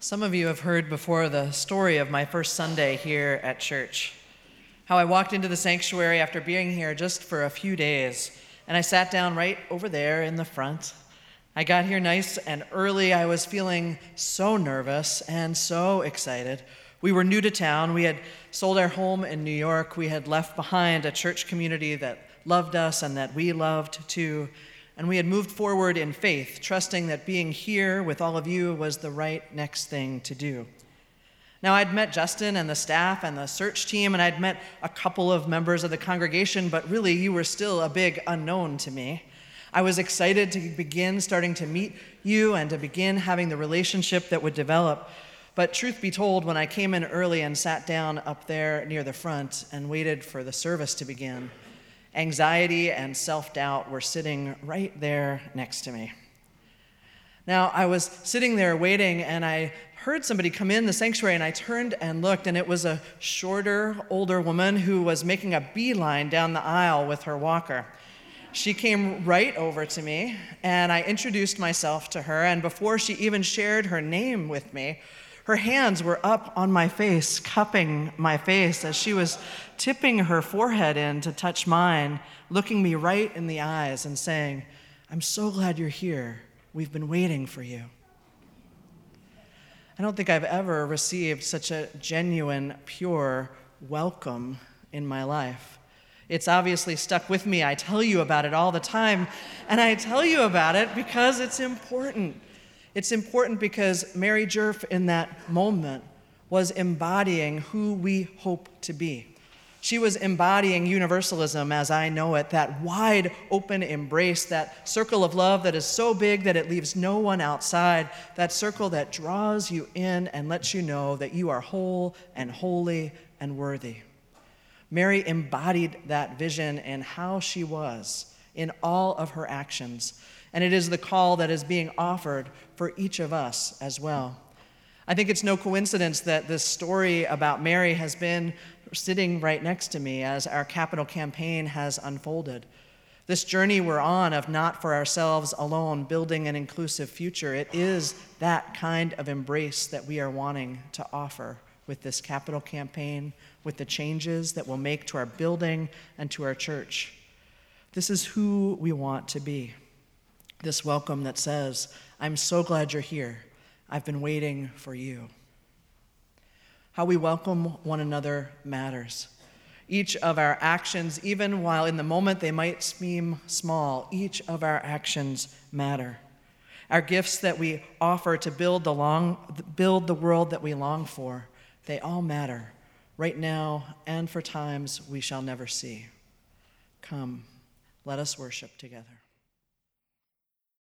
Some of you have heard before the story of my first Sunday here at church. How I walked into the sanctuary after being here just for a few days, and I sat down right over there in the front. I got here nice and early. I was feeling so nervous and so excited. We were new to town. We had sold our home in New York. We had left behind a church community that loved us and that we loved too and we had moved forward in faith, trusting that being here with all of you was the right next thing to do. Now, I'd met Justin and the staff and the search team, and I'd met a couple of members of the congregation, but really, you were still a big unknown to me. I was excited to begin starting to meet you and to begin having the relationship that would develop. But truth be told, when I came in early and sat down up there near the front and waited for the service to begin, Anxiety and self doubt were sitting right there next to me. Now, I was sitting there waiting, and I heard somebody come in the sanctuary, and I turned and looked, and it was a shorter, older woman who was making a beeline down the aisle with her walker. She came right over to me, and I introduced myself to her, and before she even shared her name with me, her hands were up on my face, cupping my face as she was tipping her forehead in to touch mine, looking me right in the eyes and saying, I'm so glad you're here. We've been waiting for you. I don't think I've ever received such a genuine, pure welcome in my life. It's obviously stuck with me. I tell you about it all the time, and I tell you about it because it's important. It's important because Mary Jerf, in that moment, was embodying who we hope to be. She was embodying universalism as I know it, that wide open embrace, that circle of love that is so big that it leaves no one outside, that circle that draws you in and lets you know that you are whole and holy and worthy. Mary embodied that vision in how she was in all of her actions. And it is the call that is being offered for each of us as well. I think it's no coincidence that this story about Mary has been sitting right next to me as our capital campaign has unfolded. This journey we're on of not for ourselves alone, building an inclusive future, it is that kind of embrace that we are wanting to offer with this capital campaign, with the changes that we'll make to our building and to our church. This is who we want to be this welcome that says, I'm so glad you're here. I've been waiting for you. How we welcome one another matters. Each of our actions, even while in the moment they might seem small, each of our actions matter. Our gifts that we offer to build the, long, build the world that we long for, they all matter, right now and for times we shall never see. Come, let us worship together.